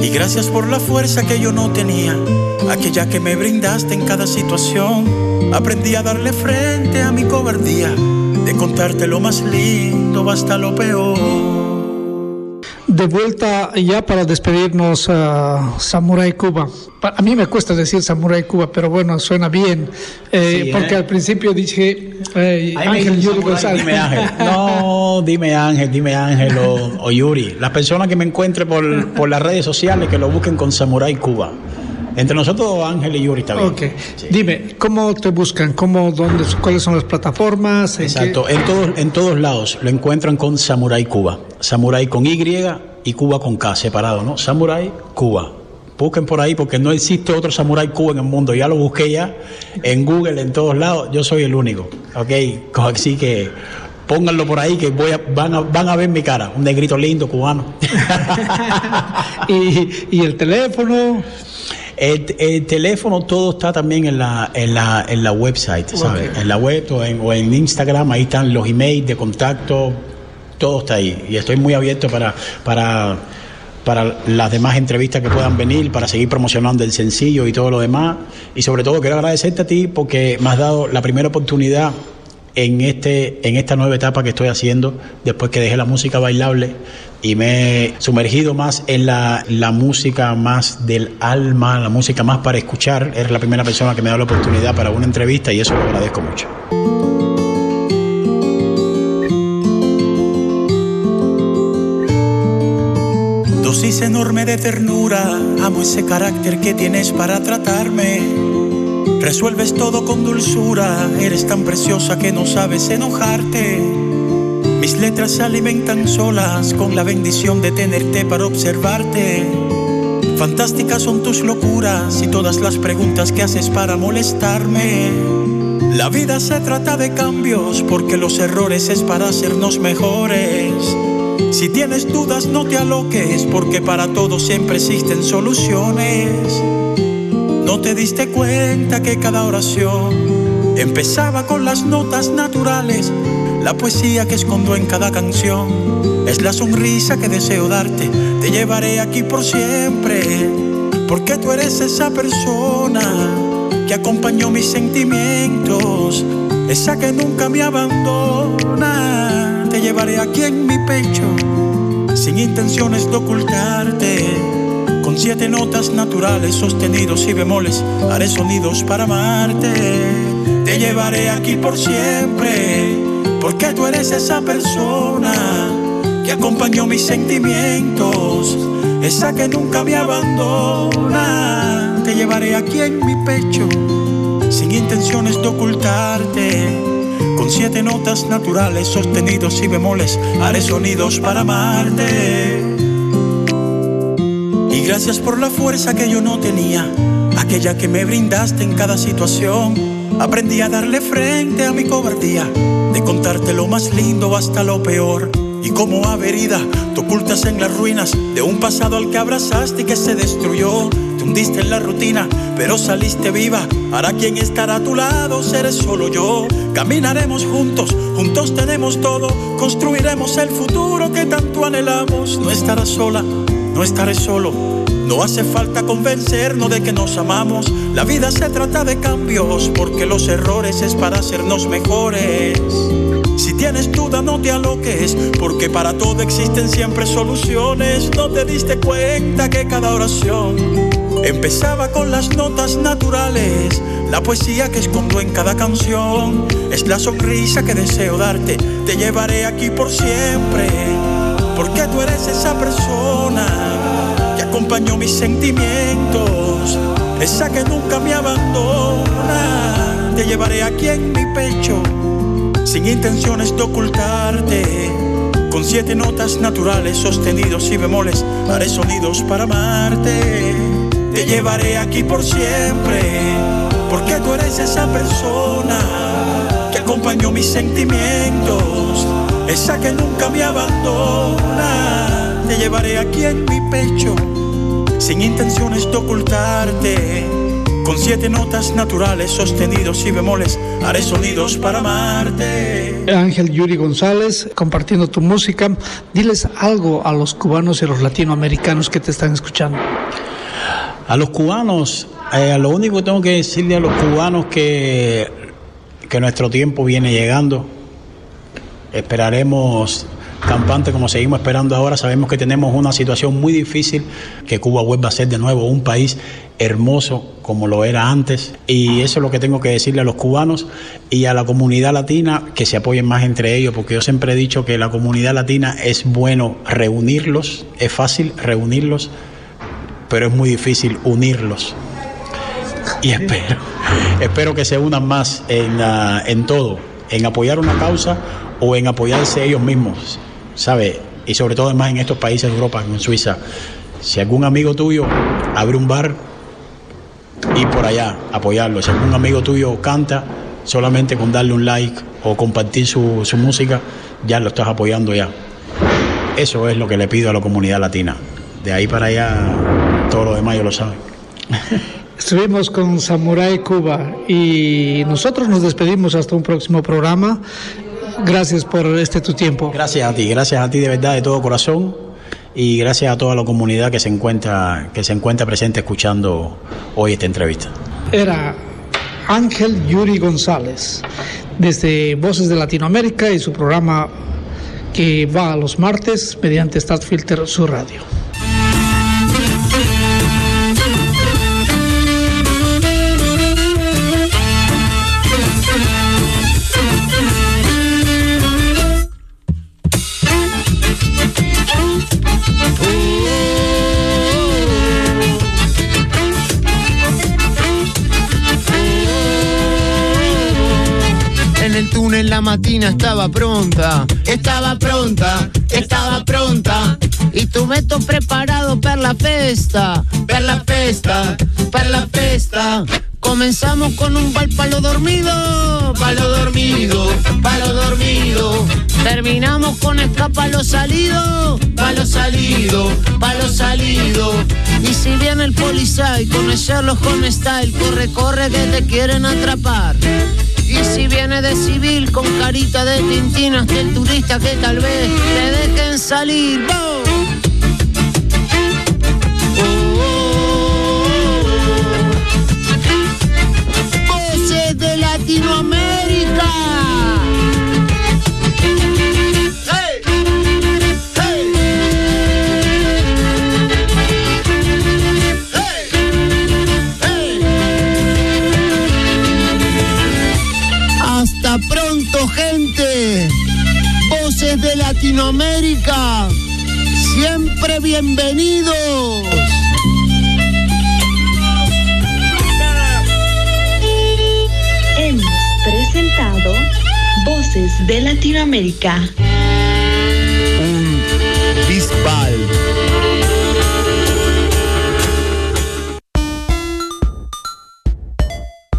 Speaker 7: Y gracias por la fuerza que yo no tenía, aquella que me brindaste en cada situación. Aprendí a darle frente a mi cobardía, de contarte lo más lindo hasta lo peor.
Speaker 6: De vuelta ya para despedirnos a Samurai Cuba. A mí me cuesta decir Samurai Cuba, pero bueno, suena bien. Eh,
Speaker 8: Sí,
Speaker 6: porque
Speaker 8: ¿eh?
Speaker 6: al principio dije eh, Ángel Yuri González.
Speaker 8: Dime Ángel. No, dime Ángel, dime Ángel o, o Yuri. Las personas que me encuentren por, por las redes sociales que lo busquen con Samurai Cuba. Entre nosotros, Ángel y Yuri está bien.
Speaker 6: Ok. Dime, ¿cómo te buscan? ¿Cómo, dónde, ¿Cuáles son las plataformas? ¿En
Speaker 8: Exacto,
Speaker 6: qué?
Speaker 8: en todos, en todos lados lo encuentran con Samurai Cuba. Samurai con Y y Cuba con K, separado, ¿no? Samurai Cuba. Busquen por ahí porque no existe otro Samurai Cuba en el mundo. Ya lo busqué ya en Google, en todos lados. Yo soy el único, ¿ok? Así que pónganlo por ahí que voy a, van, a, van a ver mi cara. Un negrito lindo cubano.
Speaker 6: ¿Y, y el teléfono?
Speaker 8: El, el teléfono todo está también en la, en la, en la website, ¿sabes? En la web o en, o en Instagram, ahí están los emails de contacto, todo está ahí. Y estoy muy abierto para, para, para las demás entrevistas que puedan venir, para seguir promocionando el sencillo y todo lo demás. Y sobre todo quiero agradecerte a ti porque me has dado la primera oportunidad en este en esta nueva etapa que estoy haciendo después que dejé la música bailable y me he sumergido más en la, la música más del alma, la música más para escuchar. Eres la primera persona que me da la oportunidad para una entrevista y eso lo agradezco mucho.
Speaker 7: Dosis enorme de ternura, amo ese carácter que tienes para tratarme. Resuelves todo con dulzura, eres tan preciosa que no sabes enojarte. Mis letras se alimentan solas con la bendición de tenerte para observarte. Fantásticas son tus locuras y todas las preguntas que haces para molestarme. La vida se trata de cambios porque los errores es para hacernos mejores. Si tienes dudas no te aloques porque para todo siempre existen soluciones. No te diste cuenta que cada oración empezaba con las notas naturales. La poesía que escondo en cada canción es la sonrisa que deseo darte. Te llevaré aquí por siempre porque tú eres esa persona que acompañó mis sentimientos, esa que nunca me abandona. Te llevaré aquí en mi pecho sin intenciones de ocultarte. Con siete notas naturales, sostenidos y bemoles, haré sonidos para amarte. Te llevaré aquí por siempre, porque tú eres esa persona que acompañó mis sentimientos, esa que nunca me abandona. Te llevaré aquí en mi pecho, sin intenciones de ocultarte. Con siete notas naturales, sostenidos y bemoles, haré sonidos para amarte. Gracias por la fuerza que yo no tenía, aquella que me brindaste en cada situación. Aprendí a darle frente a mi cobardía, de contarte lo más lindo hasta lo peor. Y como ave herida, te ocultas en las ruinas de un pasado al que abrazaste y que se destruyó. Te hundiste en la rutina, pero saliste viva. Ahora quien estará a tu lado seré solo yo. Caminaremos juntos, juntos tenemos todo. Construiremos el futuro que tanto anhelamos. No estarás sola, no estaré solo. No hace falta convencernos de que nos amamos. La vida se trata de cambios, porque los errores es para hacernos mejores. Si tienes duda no te aloques, porque para todo existen siempre soluciones. No te diste cuenta que cada oración empezaba con las notas naturales. La poesía que escondo en cada canción es la sonrisa que deseo darte. Te llevaré aquí por siempre, porque tú eres esa persona acompañó mis sentimientos, esa que nunca me abandona. Te llevaré aquí en mi pecho sin intenciones de ocultarte. Con siete notas naturales, sostenidos y bemoles, haré sonidos para amarte. Te llevaré aquí por siempre, porque tú eres esa persona que acompañó mis sentimientos, esa que nunca me abandona. Te llevaré aquí en mi pecho, sin intenciones de ocultarte. Con siete notas naturales, sostenidos y bemoles, haré sonidos para amarte.
Speaker 6: Ángel Yuri González, compartiendo tu música, diles algo a los cubanos y a los latinoamericanos que te están escuchando.
Speaker 8: A los cubanos, eh, lo único que tengo que decirle a los cubanos que, que nuestro tiempo viene llegando. Esperaremos campante como seguimos esperando ahora. Sabemos que tenemos una situación muy difícil, que Cuba vuelva a ser de nuevo un país hermoso como lo era antes. Y eso es lo que tengo que decirle a los cubanos y a la comunidad latina, que se apoyen más entre ellos, porque yo siempre he dicho que la comunidad latina es bueno reunirlos, es fácil reunirlos, pero es muy difícil unirlos. Y espero, espero que se unan más en, en todo, en apoyar una causa o en apoyarse ellos mismos, ¿sabe? Y sobre todo además en estos países de Europa, en Suiza. Si algún amigo tuyo abre un bar, y por allá, apoyarlo. Si algún amigo tuyo canta, solamente con darle un like o compartir su, su música, ya lo estás apoyando ya. Eso es lo que le pido a la comunidad latina. De ahí para allá, todo lo demás yo lo sabe.
Speaker 6: Estuvimos con Samurai Cuba y nosotros nos despedimos hasta un próximo programa. Gracias por este tu tiempo.
Speaker 8: Gracias a ti, gracias a ti de verdad de todo corazón y gracias a toda la comunidad que se encuentra que se encuentra presente escuchando hoy esta entrevista.
Speaker 6: Era Ángel Yuri González desde Voces de Latinoamérica y su programa que va a los martes mediante Statfilter su radio.
Speaker 2: La matina estaba pronta, estaba pronta, estaba pronta. Y tu metto preparado per la festa, per la festa, per la festa. Comenzamos con un bal palo dormido, palo dormido, palo dormido. Terminamos con escapalo salido, palo salido, palo salido. Y si viene el policía y con Sherlock con style, corre, corre que te quieren atrapar. Y si viene de civil con carita de tintín hasta el turista que tal vez te dejen salir. ¡Bo! Voces de Latinoamérica. De Latinoamérica. Siempre bienvenidos.
Speaker 5: Hemos presentado Voces de Latinoamérica.